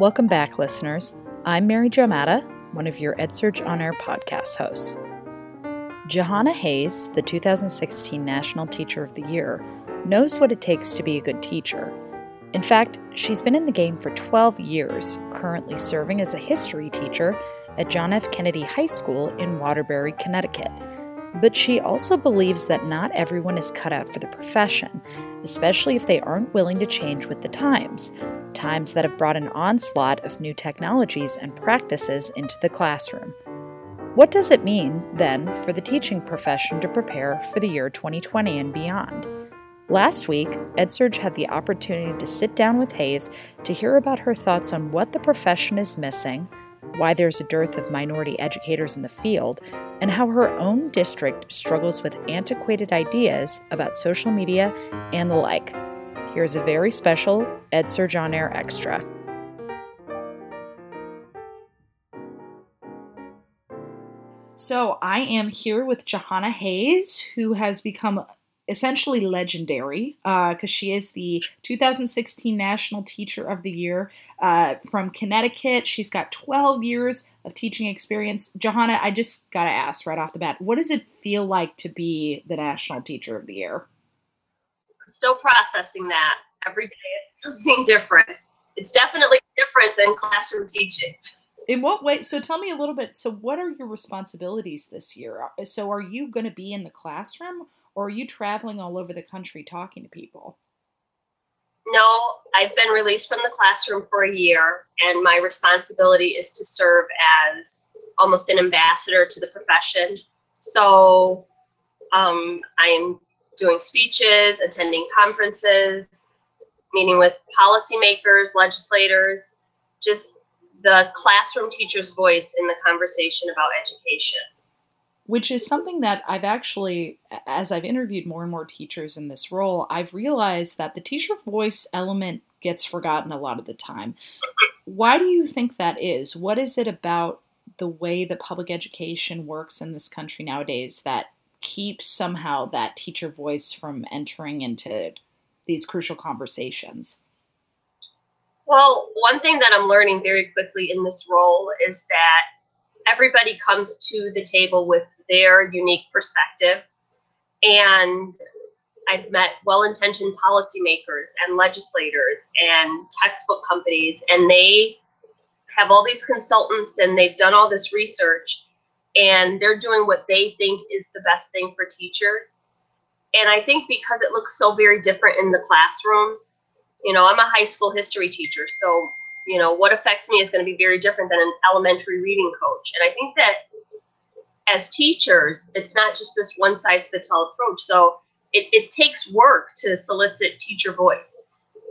Welcome back, listeners. I'm Mary Jo Madda, one of your EdSurge On Air podcast hosts. Jahana Hayes, the 2016 National Teacher of the Year, knows what it takes to be a good teacher. In fact, she's been in the game for 12 years, currently serving as a history teacher at John F. Kennedy High School in Waterbury, Connecticut. But she also believes that not everyone is cut out for the profession, especially if they aren't willing to change with the times, times that have brought an onslaught of new technologies and practices into the classroom. What does it mean, then, for the teaching profession to prepare for the year 2020 and beyond? Last week, EdSurge had the opportunity to sit down with Hayes to hear about her thoughts on what the profession is missing, why there's a dearth of minority educators in the field, and how her own district struggles with antiquated ideas about social media and the like. Here's a very special EdSurge On Air Extra. So I am here with Jahana Hayes, who has become essentially legendary because uh, she is the 2016 National Teacher of the Year uh, from Connecticut. She's got 12 years of teaching experience. Jahana, I just got to ask right off the bat, what does it feel like to be the National Teacher of the Year? I'm still processing that. Every day it's something different. It's definitely different than classroom teaching. In what way? So tell me a little bit. So, what are your responsibilities this year? So, are you going to be in the classroom or are you traveling all over the country talking to people? No, I've been released from the classroom for a year, and my responsibility is to serve as almost an ambassador to the profession. So, um, I am doing speeches, attending conferences, meeting with policymakers, legislators, just the classroom teacher's voice in the conversation about education. Which is something that I've actually, as I've interviewed more and more teachers in this role, I've realized that the teacher voice element gets forgotten a lot of the time. Why do you think that is? What is it about the way that public education works in this country nowadays that keeps somehow that teacher voice from entering into these crucial conversations? Well, one thing that I'm learning very quickly in this role is that everybody comes to the table with their unique perspective. And I've met well intentioned policymakers and legislators and textbook companies, and they have all these consultants and they've done all this research and they're doing what they think is the best thing for teachers. And I think because it looks so very different in the classrooms, you know, I'm a high school history teacher, so you know what affects me is going to be very different than an elementary reading coach. And I think that as teachers, it's not just this one size fits all approach. So it, it takes work to solicit teacher voice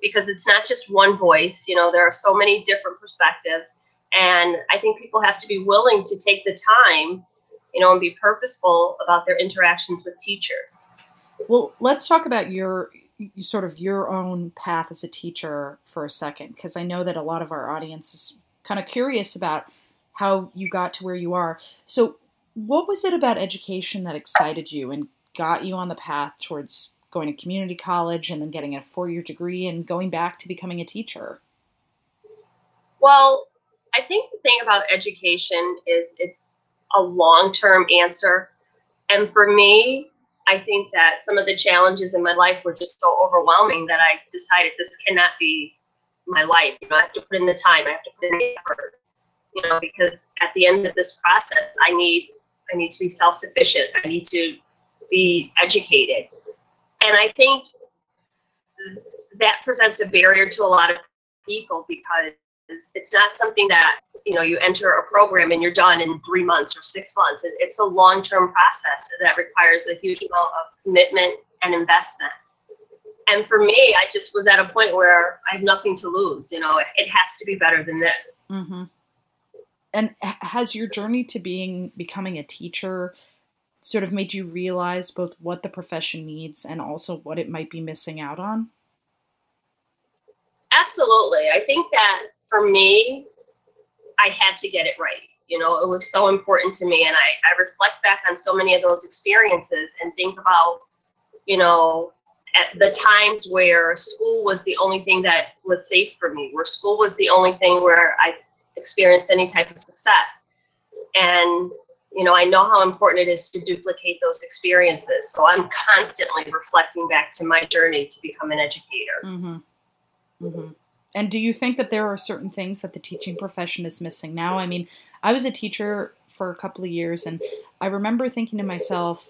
because it's not just one voice. You know, there are so many different perspectives. And I think people have to be willing to take the time, you know, and be purposeful about their interactions with teachers. Well, let's talk about your sort of your own path as a teacher for a second, because I know that a lot of our audience is kind of curious about how you got to where you are. So, what was it about education that excited you and got you on the path towards going to community college and then getting a four year degree and going back to becoming a teacher? Well, I think the thing about education is it's a long term answer. And for me, I think that some of the challenges in my life were just so overwhelming that I decided this cannot be my life. You know, I have to put in the time, I have to put in the effort. You know, because at the end of this process, I need I need to be self sufficient. I need to be educated, and I think that presents a barrier to a lot of people because it's not something that you know you enter a program and you're done in three months or six months. It's a long-term process that requires a huge amount of commitment and investment. And for me, I just was at a point where I have nothing to lose. You know, it, it has to be better than this. Mm-hmm. And has your journey to being becoming a teacher sort of made you realize both what the profession needs and also what it might be missing out on? Absolutely. I think that for me, I had to get it right. You know, it was so important to me. And I, I reflect back on so many of those experiences and think about, you know, at the times where school was the only thing that was safe for me, where school was the only thing where I experienced any type of success. And, you know, I know how important it is to duplicate those experiences. So I'm constantly reflecting back to my journey to become an educator. Mm-hmm. Mm-hmm. And do you think that there are certain things that the teaching profession is missing now? I mean, I was a teacher for a couple of years, and I remember thinking to myself,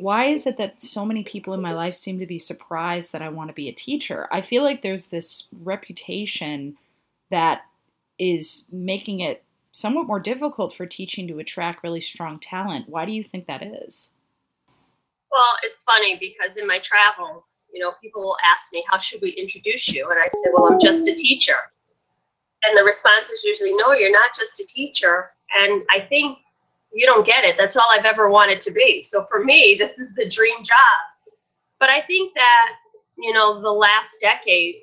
why is it that so many people in my life seem to be surprised that I want to be a teacher? I feel like there's this reputation that is making it somewhat more difficult for teaching to attract really strong talent. Why do you think that is? Well, it's funny because in my travels, you know, people will ask me, How should we introduce you? And I say, Well, I'm just a teacher. And the response is usually, No, you're not just a teacher. And I think you don't get it. That's all I've ever wanted to be. So for me, this is the dream job. But I think that, you know, the last decade,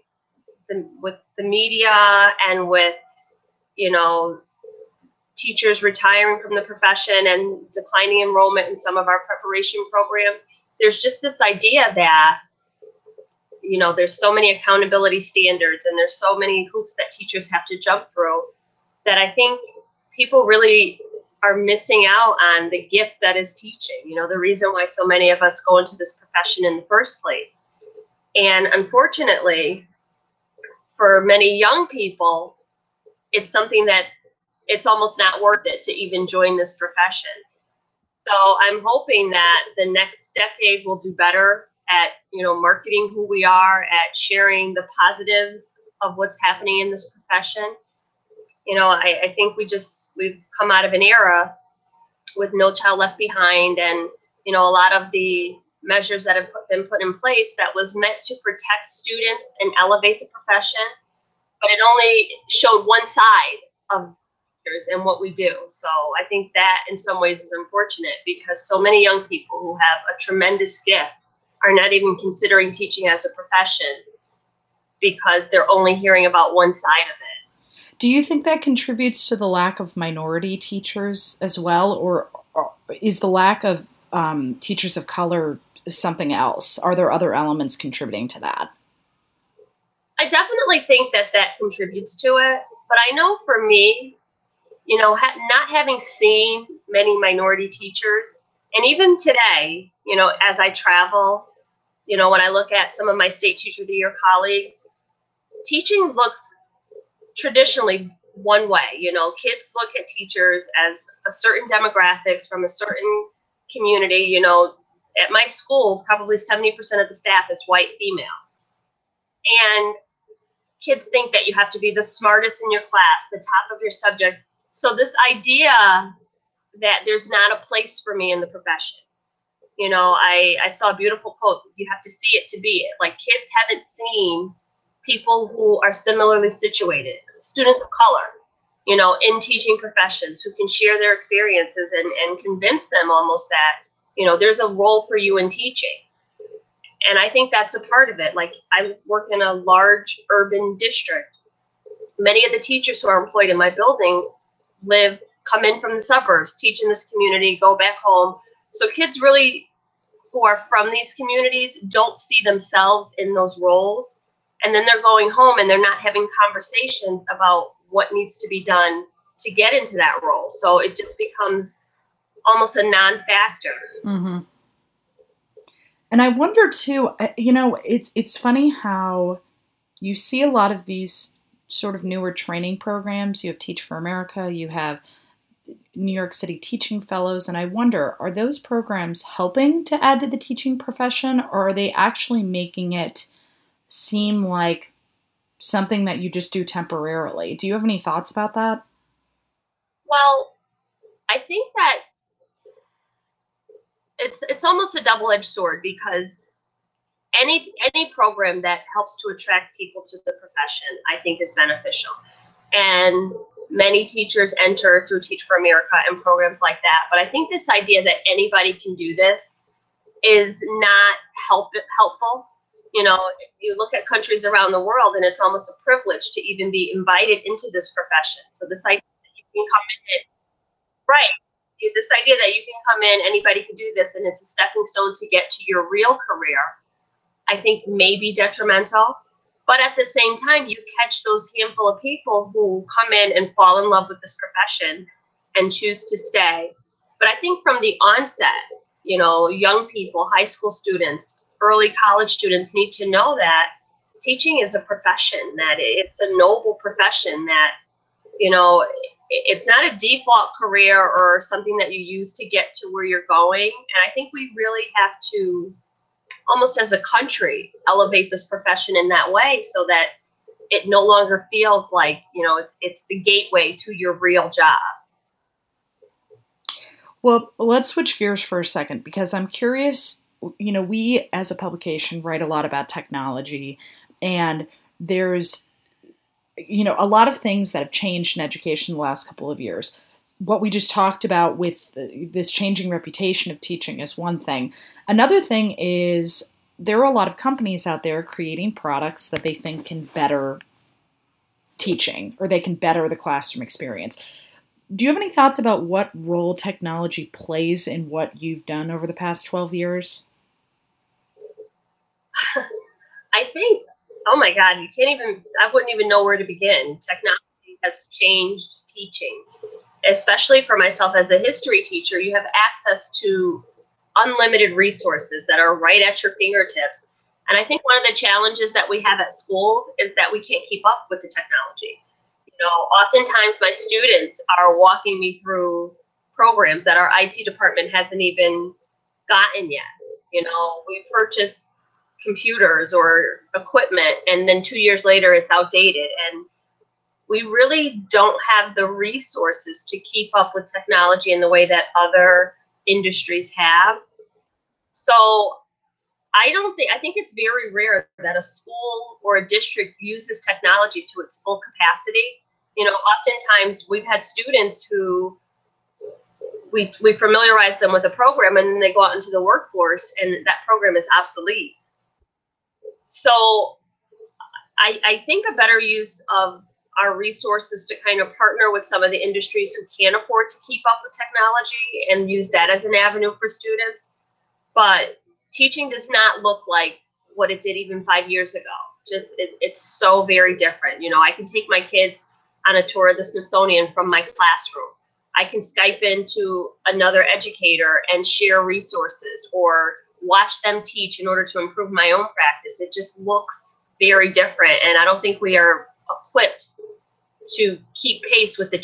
the, with the media and with, you know, teachers retiring from the profession and declining enrollment in some of our preparation programs, there's just this idea that, you know, there's so many accountability standards and there's so many hoops that teachers have to jump through that I think people really are missing out on the gift that is teaching. You know, the reason why so many of us go into this profession in the first place. And unfortunately, for many young people, it's something that it's almost not worth it to even join this profession. So I'm hoping that the next decade will do better at, you know, marketing who we are, at sharing the positives of what's happening in this profession you know, I, I think we just we've come out of an era with No Child Left Behind, and you know, a lot of the measures that have put, been put in place that was meant to protect students and elevate the profession, but it only showed one side of and what we do. So I think that in some ways is unfortunate because so many young people who have a tremendous gift are not even considering teaching as a profession because they're only hearing about one side of it. Do you think that contributes to the lack of minority teachers as well, or, or is the lack of um, teachers of color something else? Are there other elements contributing to that? I definitely think that that contributes to it, but I know for me, you know, ha- not having seen many minority teachers, and even today, you know, as I travel, you know, when I look at some of my state teacher of the year colleagues, teaching looks traditionally one way. You know, kids look at teachers as a certain demographics from a certain community. You know, at my school, probably 70% of the staff is white female. And kids think that you have to be the smartest in your class, the top of your subject. So, this idea that there's not a place for me in the profession. You know, I, I saw a beautiful quote you have to see it to be it. Like, kids haven't seen people who are similarly situated, students of color, you know, in teaching professions who can share their experiences and, and convince them almost that, you know, there's a role for you in teaching. And I think that's a part of it. Like I work in a large urban district. Many of the teachers who are employed in my building live, come in from the suburbs, teach in this community, go back home. So kids really who are from these communities don't see themselves in those roles and then they're going home and they're not having conversations about what needs to be done to get into that role so it just becomes almost a non-factor mm-hmm. and i wonder too you know it's it's funny how you see a lot of these sort of newer training programs you have teach for america you have New York City teaching fellows, and I wonder are those programs helping to add to the teaching profession, or are they actually making it seem like something that you just do temporarily. Do you have any thoughts about that? Well, I think that it's it's almost a double-edged sword because any any program that helps to attract people to the profession, I think, is beneficial. And many teachers enter through Teach for America and programs like that. But I think this idea that anybody can do this is not help helpful you know, you look at countries around the world and it's almost a privilege to even be invited into this profession. So this idea that you can come in, right? This idea that you can come in, anybody can do this, and it's a stepping stone to get to your real career. I think may be detrimental. But at the same time, you catch those handful of people who come in and fall in love with this profession and choose to stay. But I think from the onset, you know, young people, high school students, early college students need to know that teaching is a profession, that it's a noble profession, that, you know, it's not a default career or something that you use to get to where you're going. And I think we really have to, almost as a country, elevate this profession in that way so that it no longer feels like, you know, it's it's the gateway to your real job. Well, let's switch gears for a second because I'm curious. You know, we as a publication write a lot about technology, and there's you know, a lot of things that have changed in education the last couple of years. What we just talked about with this changing reputation of teaching is one thing. Another thing is there are a lot of companies out there creating products that they think can better teaching or they can better the classroom experience. Do you have any thoughts about what role technology plays in what you've done over the past 12 years? I think oh my God, you can't even, I wouldn't even know where to begin. Technology has changed teaching, especially for myself as a history teacher. You have access to unlimited resources that are right at your fingertips. And I think one of the challenges that we have at schools is that we can't keep up with the technology. You know, oftentimes my students are walking me through programs that our IT department hasn't even gotten yet. You know, we purchase computers or equipment and then two years later it's outdated and we really don't have the resources to keep up with technology in the way that other industries have. So i don't think i think it's very rare that a school or a district uses technology to its full capacity. You know oftentimes we've had students who we, we familiarize them with a program and then they go out into the workforce and that program is obsolete. So I, I think a better use of our resources to kind of partner with some of the industries who can't afford to keep up with technology and use that as an avenue for students. But teaching does not look like what it did even five years ago. Just it, it's so very different. You know, I can take my kids on a tour of the Smithsonian from my classroom. I can Skype into another educator and share resources or watch them teach in order to improve my own practice. It just looks very different. And I don't think we are equipped to keep pace with the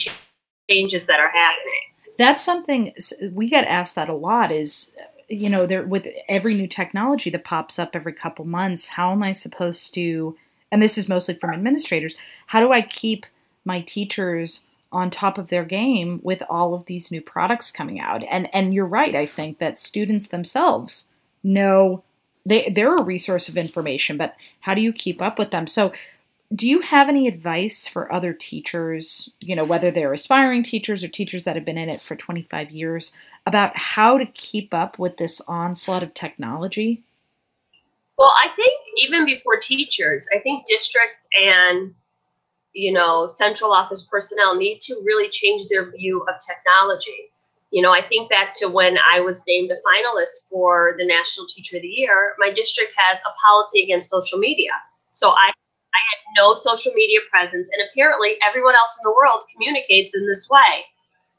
changes that are happening. That's something we get asked that a lot is you know there with every new technology that pops up every couple months how am i supposed to and this is mostly from administrators how do i keep my teachers on top of their game with all of these new products coming out and and you're right i think that students themselves know they they're a resource of information, but how do you keep up with them? So do you have any advice for other teachers, you know, whether they're aspiring teachers or teachers that have been in it for 25 years, about how to keep up with this onslaught of technology? Well, I think even before teachers, I think districts and you know, central office personnel need to really change their view of technology. You know, I think back to when I was named a finalist for the National Teacher of the Year. My district has a policy against social media. So I, I had no social media presence, and apparently everyone else in the world communicates in this way.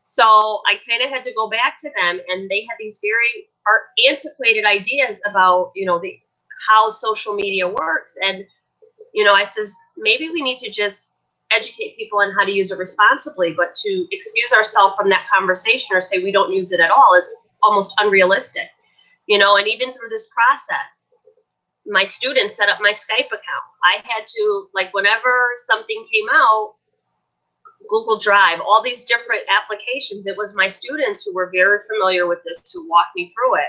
So I kind of had to go back to them, and they had these very antiquated ideas about, you know, the how social media works. And, you know, I says maybe we need to just educate people on how to use it responsibly, but to excuse ourselves from that conversation or say we don't use it at all is almost unrealistic. You know, and even through this process, my students set up my Skype account. I had to, like, whenever something came out, Google Drive, all these different applications, it was my students who were very familiar with this who walked me through it.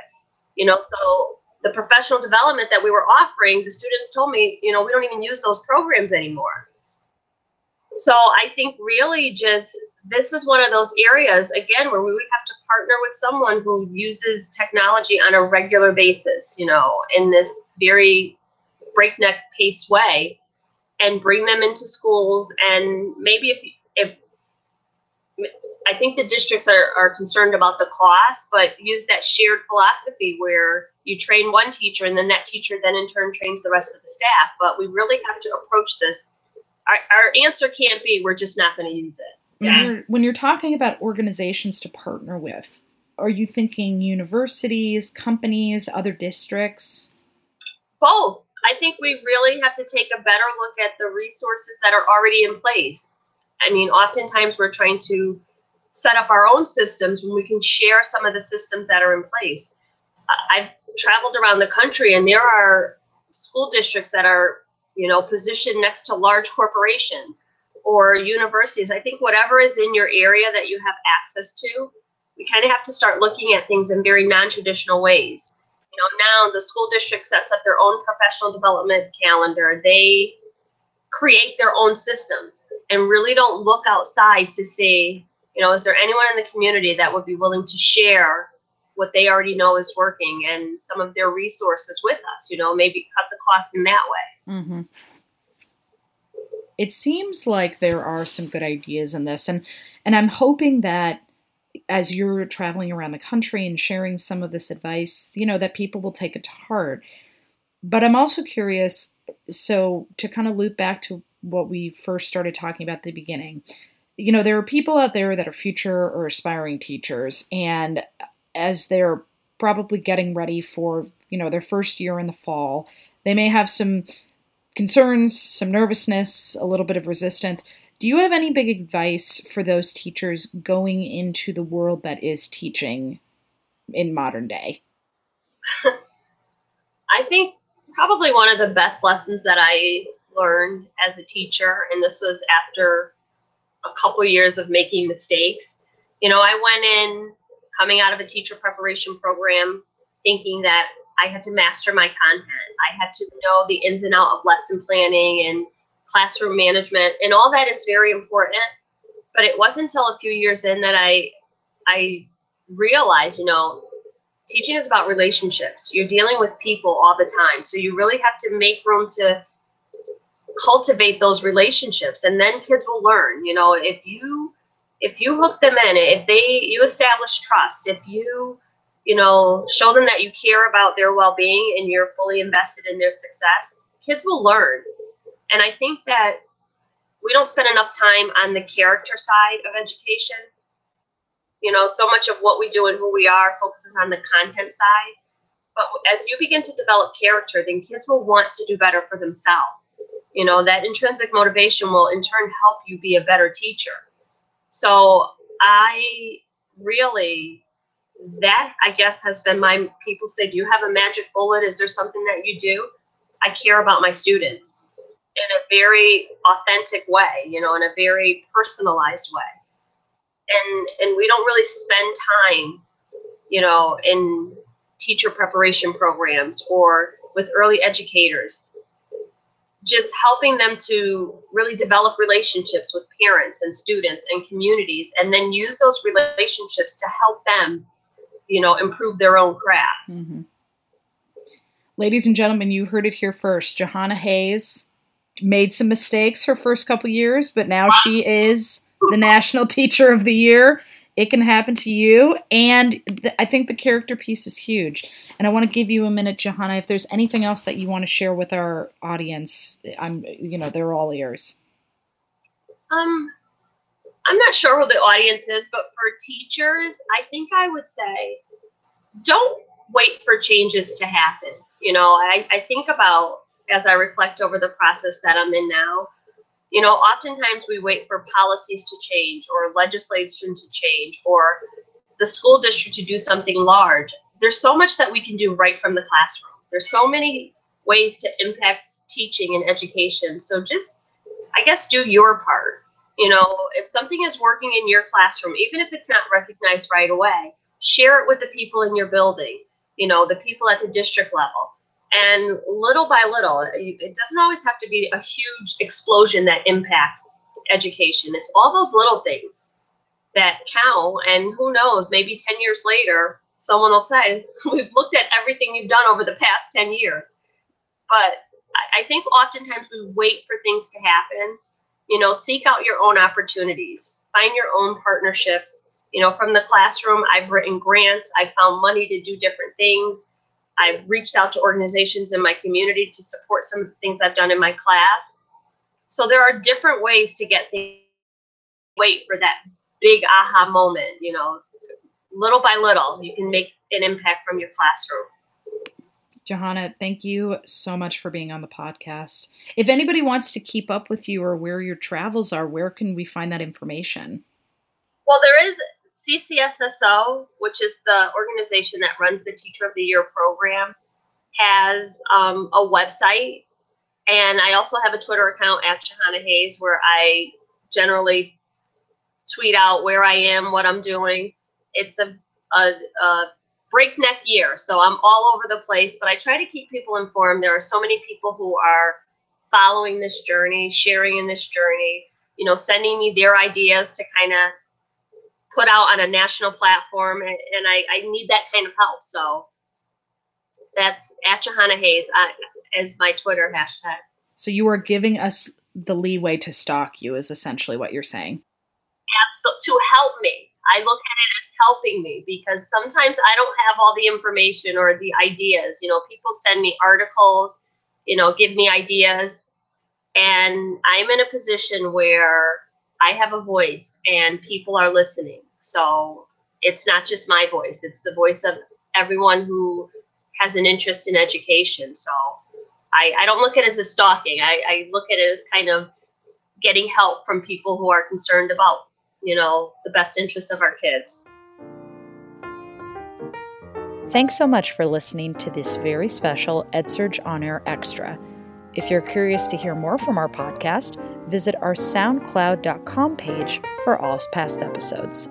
You know, so the professional development that we were offering, the students told me, you know, we don't even use those programs anymore. So I think really just this is one of those areas again where we would have to partner with someone who uses technology on a regular basis, you know, in this very breakneck pace way and bring them into schools and maybe if if I think the districts are, are concerned about the cost, but use that shared philosophy where you train one teacher and then that teacher then in turn trains the rest of the staff. But we really have to approach this. Our, our answer can't be we're just not going to use it. When, yes. you're, when you're talking about organizations to partner with, are you thinking universities, companies, other districts? Both. I think we really have to take a better look at the resources that are already in place. I mean, oftentimes we're trying to set up our own systems when we can share some of the systems that are in place. I've traveled around the country and there are school districts that are, you know, positioned next to large corporations or universities. I think whatever is in your area that you have access to, we kind of have to start looking at things in very non-traditional ways. You know, now the school district sets up their own professional development calendar. They create their own systems and really don't look outside to see you know, is there anyone in the community that would be willing to share what they already know is working and some of their resources with us? You know, maybe cut the cost in that way. Mm-hmm. It seems like there are some good ideas in this, and and I'm hoping that as you're traveling around the country and sharing some of this advice, you know, that people will take it to heart. But I'm also curious, so to kind of loop back to what we first started talking about at the beginning you know, there are people out there that are future or aspiring teachers, and as they're probably getting ready for, you know, their first year in the fall, they may have some concerns, some nervousness, a little bit of resistance. Do you have any big advice for those teachers going into the world that is teaching in modern day? I think probably one of the best lessons that I learned as a teacher, and this was after a couple years of making mistakes. You know, I went in coming out of a teacher preparation program thinking that I had to master my content. I had to know the ins and out of lesson planning and classroom management and all that is very important. But it wasn't until a few years in that I I realized, you know, teaching is about relationships. You're dealing with people all the time. So you really have to make room to cultivate those relationships and then kids will learn you know if you if you hook them in if they you establish trust if you you know show them that you care about their well-being and you're fully invested in their success kids will learn. And i think that we don't spend enough time on the character side of education. You know so much of what we do and who we are focuses on the content side. But as you begin to develop character then kids will want to do better for themselves. You know that intrinsic motivation will in turn help you be a better teacher. So i really that i guess has been my people say do you have a magic bullet? Is there something that you do? I care about my students in a very authentic way you know in a very personalized way. And and we don't really spend time you know in teacher preparation programs or with early educators. Just helping them to really develop relationships with parents and students and communities and then use those relationships to help them you know improve their own craft mm-hmm. ladies and gentlemen you heard it here first jahana hayes made some mistakes her first couple years but now she is the national teacher of the year it can happen to you. And th- I think the character piece is huge. And I want to give you a minute, Jahana, if there's anything else that you want to share with our audience. I'm, you know, they're all ears. Um, I'm not sure who the audience is, but for teachers, I think I would say don't wait for changes to happen. You know, I, I think about as I reflect over the process that I'm in now, you know, oftentimes we wait for policies to change or legislation to change or the school district to do something large. There's so much that we can do right from the classroom. There's so many ways to impact teaching and education. So just, I guess, do your part. You know, if something is working in your classroom, even if it's not recognized right away, share it with the people in your building, you know, the people at the district level and little by little, it doesn't always have to be a huge explosion that impacts education. It's all those little things that count. And who knows, maybe 10 years later, someone will say, We've looked at everything you've done over the past 10 years. But I think oftentimes we wait for things to happen you know, seek out your own opportunities, find your own partnerships. You know, from the classroom, I've written grants, I found money to do different things. I've reached out to organizations in my community to support some of the things I've done in my class. So there are different ways to get things. Wait for that big aha moment, you know, little by little, you can make an impact from your classroom. Jahana, thank you so much for being on the podcast. If anybody wants to keep up with you or where your travels are, where can we find that information? Well, there is CCSSO, which is the organization that runs the Teacher of the Year program, has um, a website. And I also have a Twitter account at Jahana Hayes where I generally tweet out where I am, what I'm doing. It's a, a, a breakneck year. So I'm all over the place, but I try to keep people informed. There are so many people who are following this journey, sharing in this journey, you know, sending me their ideas to kind of put out on a national platform. And, and I, I, need that kind of help. So that's at Jahana Hayes uh, as my Twitter hashtag. So you are giving us the leeway to stalk you, is essentially what you're saying. Absolutely, to help me. I look at it as helping me because sometimes I don't have all the information or the ideas. You know, people send me articles, you know, give me ideas. And I'm in a position where I have a voice and people are listening. So it's not just my voice, it's the voice of everyone who has an interest in education. So I, I don't look at it as a stalking. I, I look at it as kind of getting help from people who are concerned about you know, the best interests of our kids. Thanks so much for listening to this very special EdSurge On Air Extra. If you're curious to hear more from our podcast, visit our SoundCloud.com page for all past episodes.